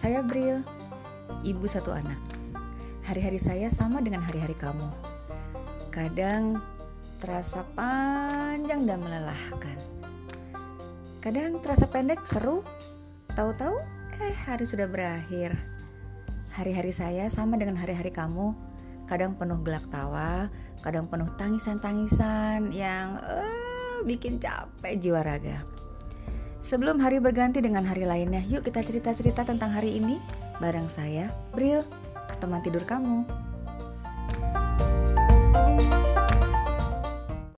Saya Bril, ibu satu anak. Hari-hari saya sama dengan hari-hari kamu. Kadang terasa panjang dan melelahkan. Kadang terasa pendek, seru. Tahu-tahu, eh hari sudah berakhir. Hari-hari saya sama dengan hari-hari kamu. Kadang penuh gelak tawa, kadang penuh tangisan-tangisan yang uh, bikin capek jiwa raga. Sebelum hari berganti dengan hari lainnya, yuk kita cerita-cerita tentang hari ini bareng saya, Bril, teman tidur kamu.